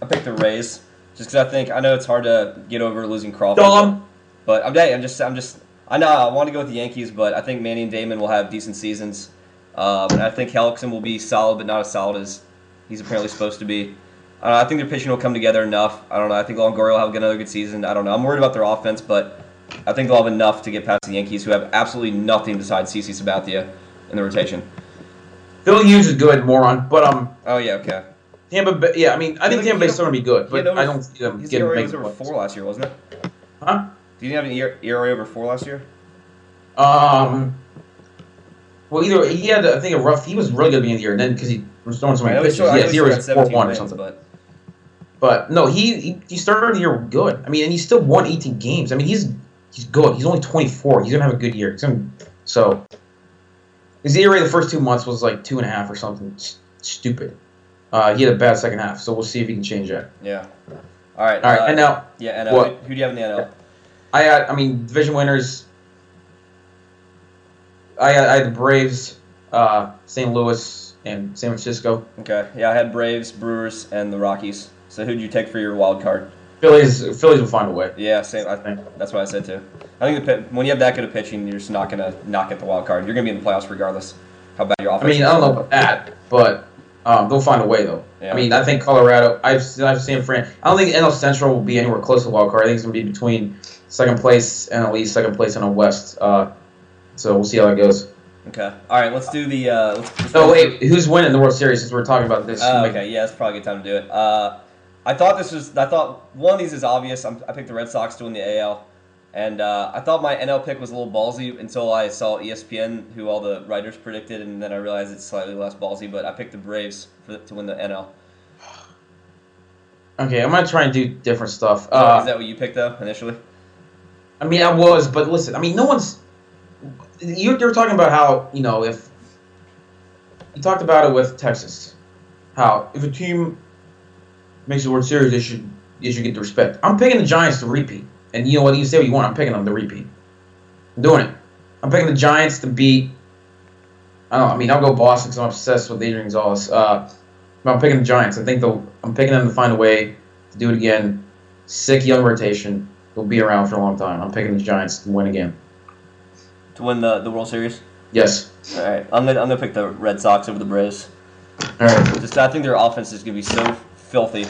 I picked the Rays just because I think I know it's hard to get over losing Crawford. Dumb. But I'm I'm just I'm just I know I want to go with the Yankees, but I think Manny and Damon will have decent seasons. Um, and I think Hellickson will be solid, but not as solid as he's apparently supposed to be. Uh, I think their pitching will come together enough. I don't know. I think Longoria will have another good season. I don't know. I'm worried about their offense, but I think they'll have enough to get past the Yankees, who have absolutely nothing besides CC Sabathia in the rotation. Phil Hughes is good, moron. But um, Oh yeah, okay. Tampa Bay. Yeah, I mean, I think Tampa Bay's still gonna be good, but over- I don't see them getting ERA big was over points. four last year, wasn't it? Huh? Did he have an ER- ERA over four last year? Um. Well, either he had, I think, a rough. He was really good at the end of the year, and then because he was throwing so many pitches, I know yeah, he his still year had was four 17 or something. But But no, he, he he started the year good. I mean, and he still won 18 games. I mean, he's he's good. He's only 24. He's gonna have a good year. Gonna, so his ERA the first two months was like two and a half or something s- stupid. Uh, he had a bad second half, so we'll see if he can change that. yeah. All right. All right, uh, and now yeah, NL. what? Who, who do you have in the NL? I had, I mean, division winners. I had, I had the Braves, uh, St. Louis, and San Francisco. Okay. Yeah, I had Braves, Brewers, and the Rockies. So who'd you take for your wild card? Phillies, Phillies will find a way. Yeah, same. I, that's what I said too. I think the pit, when you have that good of pitching, you're just not gonna not get the wild card. You're gonna be in the playoffs regardless. How bad your offense? I mean, is. I don't know about that, but um, they'll find a way though. Yeah. I mean, I think Colorado. I've I've seen Fran. I don't think NL Central will be anywhere close to wild card. I think it's gonna be between second place and at least second place in the West. Uh, so we'll see how that goes. Okay. All right. Let's do the. Uh, let's, let's No, wait, who's winning the World Series? Since we're talking about this. Uh, okay. Yeah, it's probably a good time to do it. Uh, I thought this was. I thought one of these is obvious. I'm, I picked the Red Sox to win the AL, and uh, I thought my NL pick was a little ballsy until I saw ESPN, who all the writers predicted, and then I realized it's slightly less ballsy. But I picked the Braves for, to win the NL. Okay, I'm gonna try and do different stuff. is Uh, that what you picked though initially? I mean, I was, but listen, I mean, no one's. You, you're talking about how you know if you talked about it with Texas, how if a team makes the World Series, they should they should get the respect. I'm picking the Giants to repeat, and you know what? You say what you want. I'm picking them to repeat. I'm doing it. I'm picking the Giants to beat. I don't know. I mean, I'll go Boston because I'm obsessed with Adrian Gonzalez. Uh, but I'm picking the Giants. I think they'll. I'm picking them to find a way to do it again. Sick young rotation. They'll be around for a long time. I'm picking the Giants to win again. To win the, the World Series. Yes. All right. I'm gonna I'm gonna pick the Red Sox over the Braves. All right. Just I think their offense is gonna be so filthy,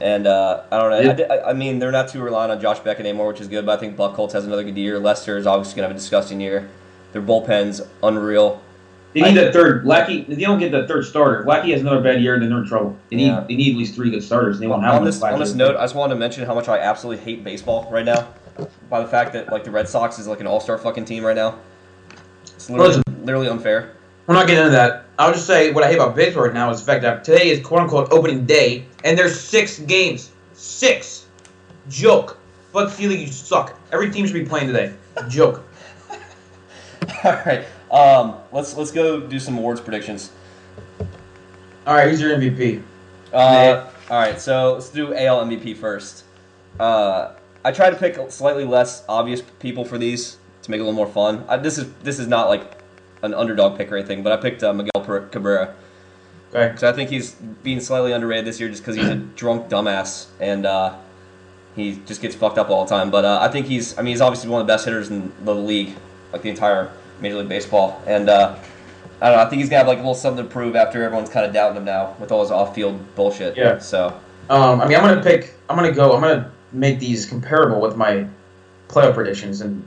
and uh, I don't know. Yeah. I I, I mean, they're not too reliant on Josh Beckett anymore, which is good. But I think Buck Buchholz has another good year. Lester is obviously gonna have a disgusting year. Their bullpen's unreal. They need that third. Lackey. If they don't get that third starter, if Lackey has another bad year, then they're in trouble. They need. Yeah. They need at least three good starters. They won't have on this on this note, I just wanted to mention how much I absolutely hate baseball right now. By the fact that like the Red Sox is like an all star fucking team right now. It's literally, literally unfair. We're not getting into that. I'll just say what I hate about baseball right now is the fact that today is quote unquote opening day, and there's six games. Six. Joke. But feeling you suck. Every team should be playing today. Joke. All right. Um, let's let's go do some awards predictions. All right, who's your MVP? Uh, all right, so let's do AL MVP first. Uh, I try to pick slightly less obvious people for these to make it a little more fun. I, this is this is not like an underdog pick or anything, but I picked uh, Miguel Cabrera Okay. because I think he's being slightly underrated this year just because he's a drunk dumbass and uh, he just gets fucked up all the time. But uh, I think he's I mean he's obviously one of the best hitters in the league, like the entire Major League Baseball, and. Uh, I don't know. I think he's gonna have like a little something to prove after everyone's kind of doubting him now with all his off-field bullshit. Yeah. So Um, I mean, I'm gonna pick. I'm gonna go. I'm gonna make these comparable with my playoff predictions and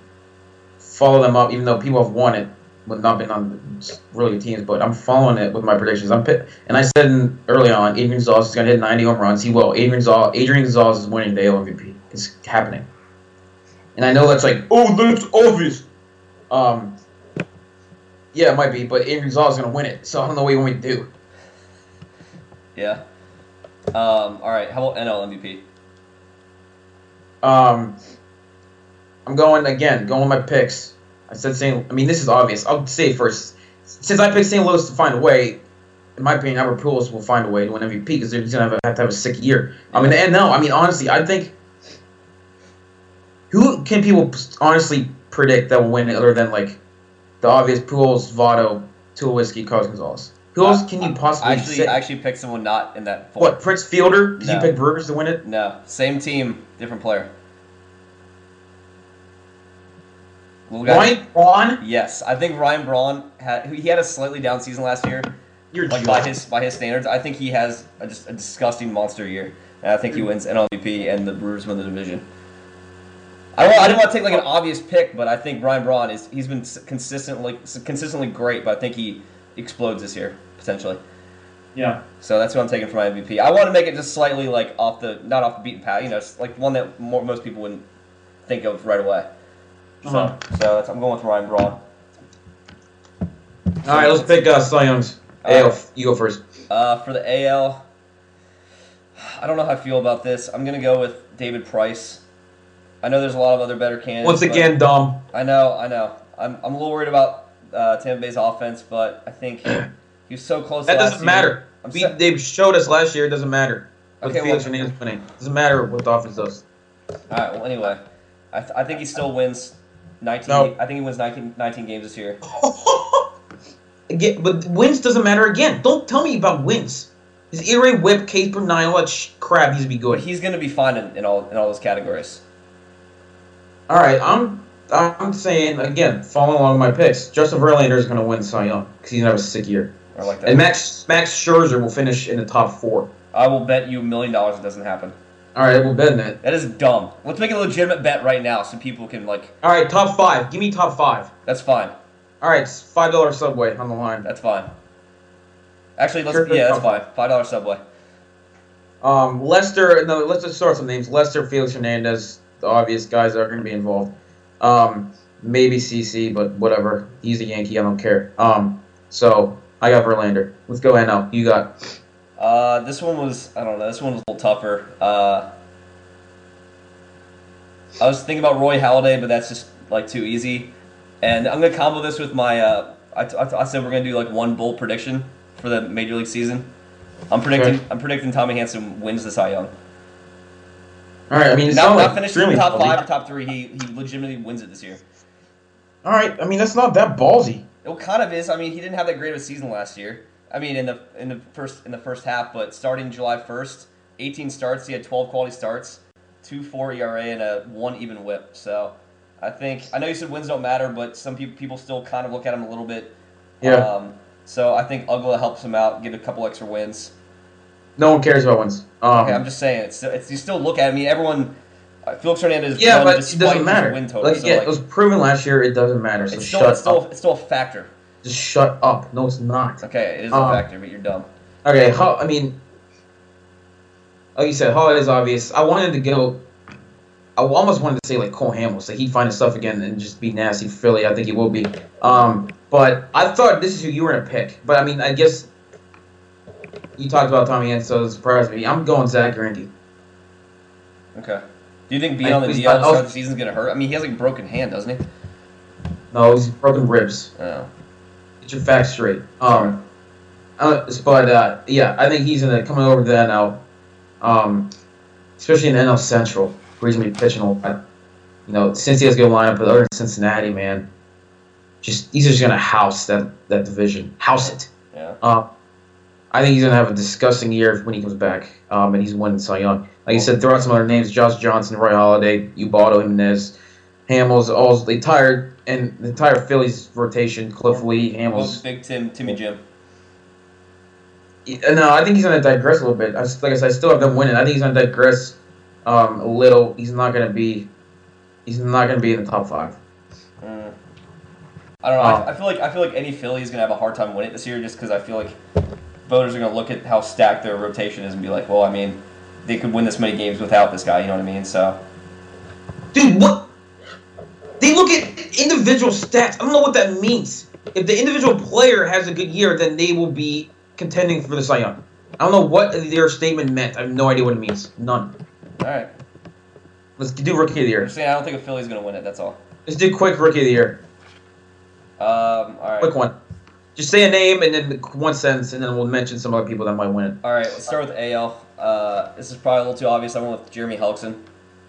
follow them up, even though people have won it with not been on really good teams. But I'm following it with my predictions. I'm pick, and I said in, early on, Adrian Gonzalez is gonna hit 90 home runs. He will. Adrian Gonzalez, Adrian Gonzalez is winning the AL MVP. It's happening. And I know that's like, oh, that's obvious. Um, yeah, it might be, but Adrian Gonzalez is gonna win it. So I don't know what you want me to do. yeah. Um, all right. How about NL MVP? Um, I'm going again. Going with my picks. I said St. I mean, this is obvious. I'll say it first. Since I picked St. Louis to find a way, in my opinion, Albert Pujols will find a way to win MVP because they're gonna have, have to have a sick year. I mean, and no, I mean honestly, I think Who can people honestly predict that will win other than like the obvious Pujols, Votto, Tulowitzki, Carlos Gonzalez? Who else can you possibly I actually? I actually picked someone not in that. Form. what Prince Fielder? Did you pick Brewers to win it? No, same team, different player. Little guy- Ryan Braun? Yes, I think Ryan Braun had he had a slightly down season last year, You're like by his by his standards. I think he has a, just a disgusting monster year, and I think he mm. wins NLVP and the Brewers win the division. I don't, I didn't want to take like an obvious pick, but I think Ryan Braun is he's been consistently consistently great, but I think he explodes this year potentially. Yeah. So that's what I'm taking for my MVP. I want to make it just slightly like off the not off the beaten path, you know, it's like one that more, most people wouldn't think of right away. So, Uh-huh. so that's, I'm going with Ryan Braun. All right, let's pick uh, Cy Young's. All right. AL, you go first. Uh, for the AL, I don't know how I feel about this. I'm gonna go with David Price. I know there's a lot of other better candidates. Once again, Dom. I know, I know. I'm, I'm a little worried about uh, Tampa Bay's offense, but I think he was so close. That last doesn't year. matter. I'm We, sa- they showed us last year. It doesn't matter. With Okay, Felix well- Hernandez winning, doesn't matter what the offense does. All right. Well, anyway, I, th- I think he still wins 19. No. I think he wins 19, 19 games this year. again, but wins doesn't matter. Again, don't tell me about wins. His ERA, WHIP, K per nine, all that sh- crap needs to be But good. he's gonna be fine in, in all in all those categories. All right, I'm I'm saying again, following along with my picks. Justin Verlander is going to win Cy Young because he's gonna have a sick year, Or like that. and Max Max Scherzer will finish in the top four. I will bet you a million dollars it doesn't happen. All right, we'll bet that. That is dumb. Let's make a legitimate bet right now so people can like. All right, top five. Give me top five. That's fine. All right, five dollar Subway on the line. That's fine. Actually, let's Sure, yeah, that's fine. Five dollar subway. Um, Lester. No, let's just start some names. Lester, Felix Hernandez, the obvious guys that are going to be involved. Um, maybe CC, but whatever. He's a Yankee. I don't care. Um, so I got Verlander. Let's go NL. You got. Uh, this one was I don't know. This one was a little tougher. Uh, I was thinking about Roy Halladay, but that's just like too easy. And I'm gonna combo this with my. Uh, I, I, I said we're gonna do like one bold prediction for the major league season. I'm predicting. Okay. I'm predicting Tommy Hanson wins the Cy Young. All right. I mean, it's Not, not, like finishing in the top ballsy. five or top three. He he legitimately wins it this year. All right. I mean, that's not that ballsy. It kind of is. I mean, he didn't have that great of a season last year. I mean, in the in the first in the first half, but starting July first, 18 starts. He had 12 quality starts, two four ERA, and a one even WHIP. So, I think I know you said wins don't matter, but some people people still kind of look at him a little bit. Yeah. Um, so I think Uggla helps him out, get a couple extra wins. No one cares about wins. Um, Okay, I'm just saying, it's, it's you still look at. I mean, everyone. Uh, Felix Hernandez. yeah, but it doesn't matter. Win total, Like, so, yeah, like, it was proven last year. It doesn't matter. So it's still shut it's still up. it's still a factor. Just shut up. No, it's not. Okay, it is Um, a factor, but you're dumb. Okay, how, I mean, like you said, Halladay is obvious. I wanted to go. I almost wanted to say like Cole Hamels, like he'd find his stuff again and just be nasty for Philly. I think he will be. Um, but I thought this is who you were gonna pick. But I mean, I guess you talked about Tommy Hanson, so it surprised me. I'm going Zack Greinke. Okay. Do you think being I- on the DL start the season is gonna hurt? I mean, he has like a broken hand, doesn't he? No, he's broken ribs. Oh. Your facts straight. Um, uh, but uh, yeah, I think he's gonna coming over to the NL, um, especially in NL Central, where he's gonna be pitching a lot. You know, since he has a good lineup, but other than Cincinnati, man, just he's just gonna house that that division, house it. Yeah. Uh, I think he's gonna have a disgusting year when he comes back, um, and he's winning Cy Young. Like you said, throw out some other names: Josh Johnson, Roy Halladay, Ubaldo Jimenez, Hamels, all the entire and the entire Phillies rotation: Cliff Lee, Well, Hamels. big Tim, Timmy Jim. No, I think he's gonna digress a little bit. I just, like I said, I still have them winning. I think he's gonna digress um, a little. He's not gonna be. He's not gonna be in the top five. Mm. I don't know. Oh. I, I feel like I feel like any Philly is gonna have a hard time winning it this year, just because I feel like voters are gonna look at how stacked their rotation is and be like, well, I mean, they could win this many games without this guy. You know what I mean? So Dude, what? They look at individual stats. I don't know what that means. If the individual player has a good year, then they will be contending for the Cy Young. I don't know what their statement meant. I have no idea what it means. None. all right. Let's do rookie of the year. saying I don't think a Philly's gonna win it. That's all. Let's do quick rookie of the year. Um. All right. Quick one. Just say a name and then one sentence, and then we'll mention some other people that might win it. All right, let's start with AL. Uh, this is probably a little too obvious. I went with Jeremy Hellickson,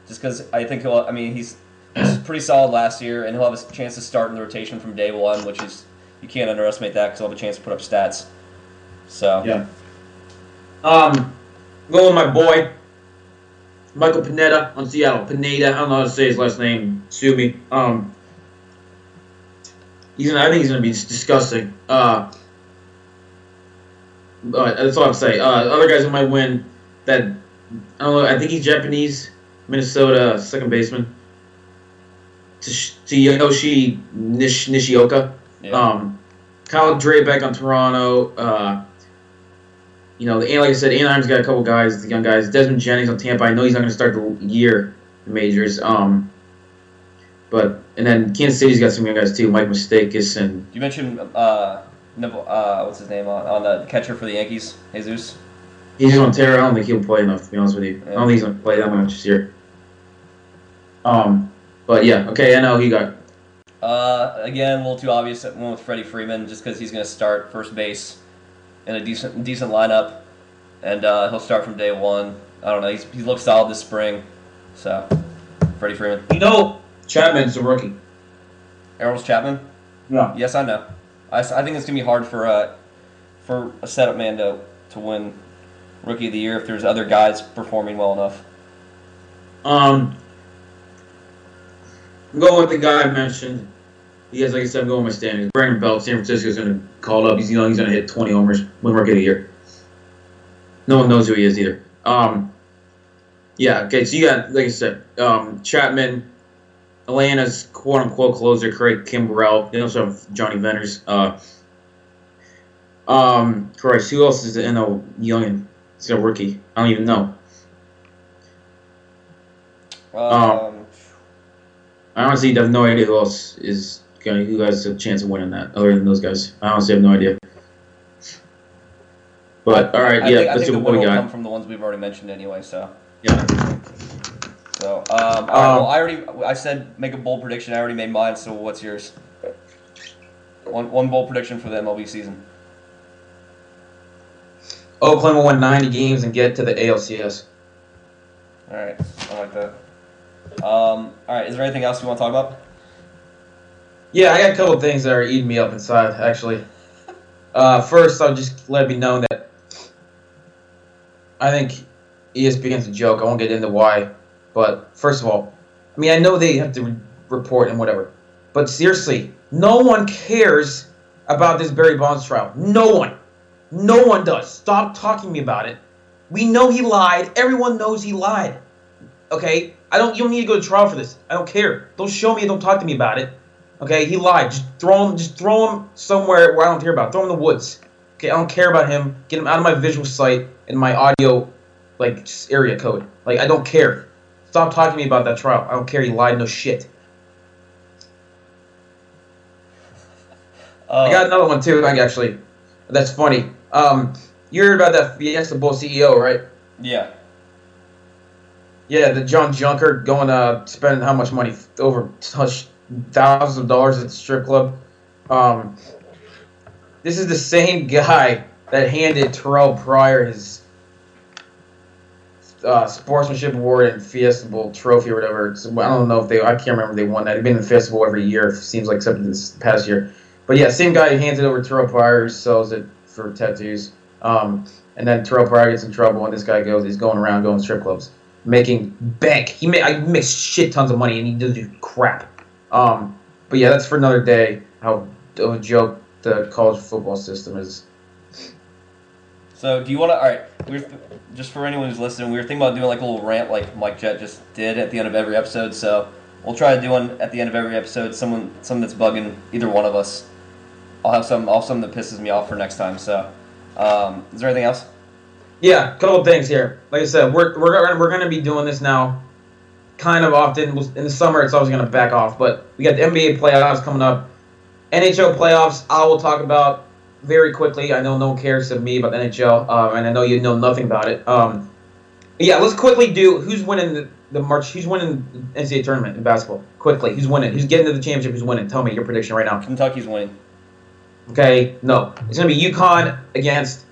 just because I think he'll. I mean, he's was pretty solid last year, and he'll have a chance to start in the rotation from day one, which is you can't underestimate that because he'll have a chance to put up stats. So Yeah. Um, going with my boy, Michael Pineda on Seattle. Pineda, I don't know how to say his last name. Sue me. Um, he's gonna, I think he's gonna be disgusting. Uh, but that's all I'm saying. Uh, other guys who might win. That I don't know. I think he's Japanese, Minnesota second baseman. Tsh- Tsuyoshi Nish- Nishioka. yeah. Um, Kyle Drabek on Toronto. Uh, you know, like I said, Anaheim's got a couple guys, the young guys. Desmond Jennings on Tampa. I know he's not going to start the year majors. Um, but and then Kansas City's got some young guys too, Mike Moustakas and you mentioned uh, Neville, uh, what's his name on, on the catcher for the Yankees, Jesus. he's on Terra. I don't think he'll play enough to be honest with you. I don't think he's going to play that much this year. Um, but yeah, okay, I know he got Uh, again, a little too obvious. One with Freddie Freeman, just because he's going to start first base in a decent decent lineup, and uh, he'll start from day one. I don't know. He's he looks solid this spring, so Freddie Freeman. you know Chapman's a rookie. Aroldis Chapman. Yeah. Yes, I know. I, I think it's gonna be hard for uh, for a setup man to to win rookie of the year if there's other guys performing well enough. Um, I'm going with the guy I mentioned. He has, like I said, I'm going with my standings. Brandon Belt, San Francisco's going to call up. He's young. He's going to hit 20 homers, win rookie of the year. No one knows who he is either. Um, yeah. Okay. So you got, like I said, um, Chapman, Atlanta's quote unquote closer, Craig Kimbrel. They also have Jonny Venters. Uh, um, Christ, who else is in a young and he's a rookie? I don't even know. Um, I honestly have no idea who else is going who has a chance of winning that other than those guys. I honestly have no idea. But all right, I yeah, think, I let's think see the what win we will come from the ones we've already mentioned anyway. So. Yeah. So, um, all right, Um, well, I already, I said make a bold prediction. I already made mine. So, what's yours? One, one bold prediction for the MLB season. Oakland will win 90 games and get to the ALCS. All right, I like that. Um, all right, is there anything else you want to talk about? Yeah, I got a couple things that are eating me up inside, actually. Uh, first, I'll just let it be known that I think ESPN's a joke. I won't get into why. But first of all, I mean, I know they have to re- report and whatever. But seriously, no one cares about this Barry Bonds trial. No one. No one does. Stop talking to me about it. We know he lied. Everyone knows he lied. Okay? I don't you don't need to go to trial for this. I don't care. Don't show me, don't talk to me about it. Okay, he lied. Just throw him. Just throw him somewhere where I don't care about. Throw him in the woods. Okay, I don't care about him. Get him out of my visual sight and my audio, like area code. Like I don't care. Stop talking to me about that trial. I don't care. He lied. No shit. Uh, I got another one too. Actually, that's funny. Um, you heard about that Fiesta Bowl CEO, right? yeah. Yeah, the John Junker going to spend how much money? Over thousands of dollars at the strip club. Um, this is the same guy that handed Terrelle Pryor his uh, sportsmanship award and Fiesta Bowl trophy or whatever. I don't know if they. I can't remember they won that. They've been in the Fiesta Bowl every year. Seems like except this past year. But yeah, same guy who hands it over to Terrelle Pryor, sells it for tattoos. Um, and then Terrelle Pryor gets in trouble, and this guy goes. He's going around going strip clubs making bank. He ma- I makes shit tons of money, and he doesn't do crap. Um, but yeah, that's for another day. How a joke the college football system is. So, do you want to? All right, we're just for anyone who's listening, we were thinking about doing like a little rant, like Mike Jet just did at the end of every episode. So, we'll try to do one at the end of every episode. Someone, something that's bugging either one of us. I'll have some, I'll have something that pisses me off for next time. So, um, is there anything else? Yeah, a couple things here. Like I said, we're we're gonna, we're gonna be doing this now, kind of often. In the summer, it's always gonna back off, but we got the NBA playoffs coming up, NHL playoffs. I will talk about very quickly. I know no one cares to me about the NHL, um, and I know you know nothing about it. Um, yeah, let's quickly do who's winning the, the March. Who's winning the NCAA tournament in basketball? Quickly, who's winning? Who's getting to the championship? Who's winning? Tell me your prediction right now. Kentucky's winning. Okay, no, it's gonna be UConn against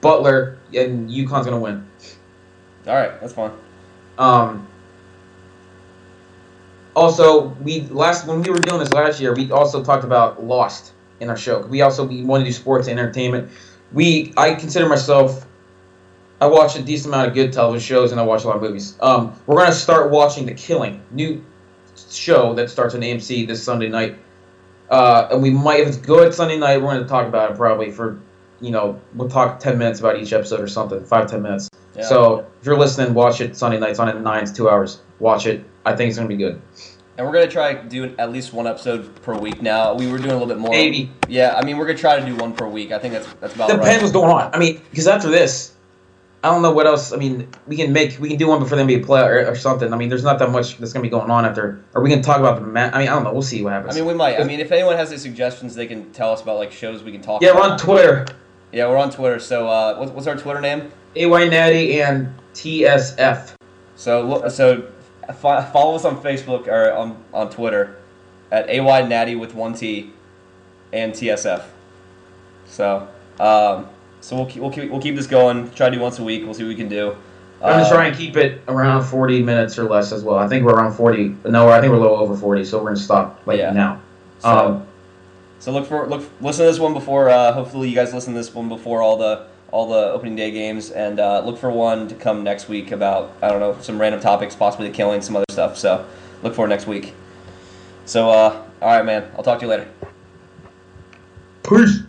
Butler, and UConn's gonna win. All right, that's fine. Um, also we last when we were doing this last year, we also talked about Lost in our show. We also we want to do sports and entertainment. We I consider myself. I watch a decent amount of good television shows and I watch a lot of movies. Um, we're gonna start watching The Killing, new show that starts on AMC this Sunday night. Uh, and we might, if it's good Sunday night, we're going to talk about it probably for, you know, we'll talk 10 minutes about each episode or something, five, 10 minutes. Yeah. So if you're listening, watch it Sunday nights on at 9, it's two hours. Watch it. I think it's going to be good. And we're gonna try to do at least one episode per week now. We were doing a little bit more. Maybe. Yeah, I mean we're gonna try to do one per week. I think that's that's about Depends right. what's going on. I mean, because after this, I don't know what else. I mean, we can make, we can do one before the NBA play or, or something. I mean, there's not that much that's going to be going on after. Or we can talk about the match. I mean, I don't know. We'll see what happens. I mean we might. I mean if anyone has any suggestions, they can tell us about like shows we can talk. yeah, we're on Twitter. Yeah, we're on Twitter. So uh, what's, what's our Twitter name? AY Natty and TSF. So so follow us on Facebook or on on Twitter at ay natty with one t and tsf. So um, so we'll keep, we'll keep we'll keep this going. Try to do once a week. We'll see what we can do. I'm gonna Uh, try and keep it around 40 minutes or less as well. I think we're around 40. No, I think we're a little over 40, so we're gonna stop like Yeah. now. So, Um, so look for look listen to this one before. Uh, hopefully you guys listen to this one before all the all the opening day games, and uh, look for one to come next week about I don't know some random topics, possibly the killing, some other stuff. So look for next week. So uh, all right, man. I'll talk to you later. peace.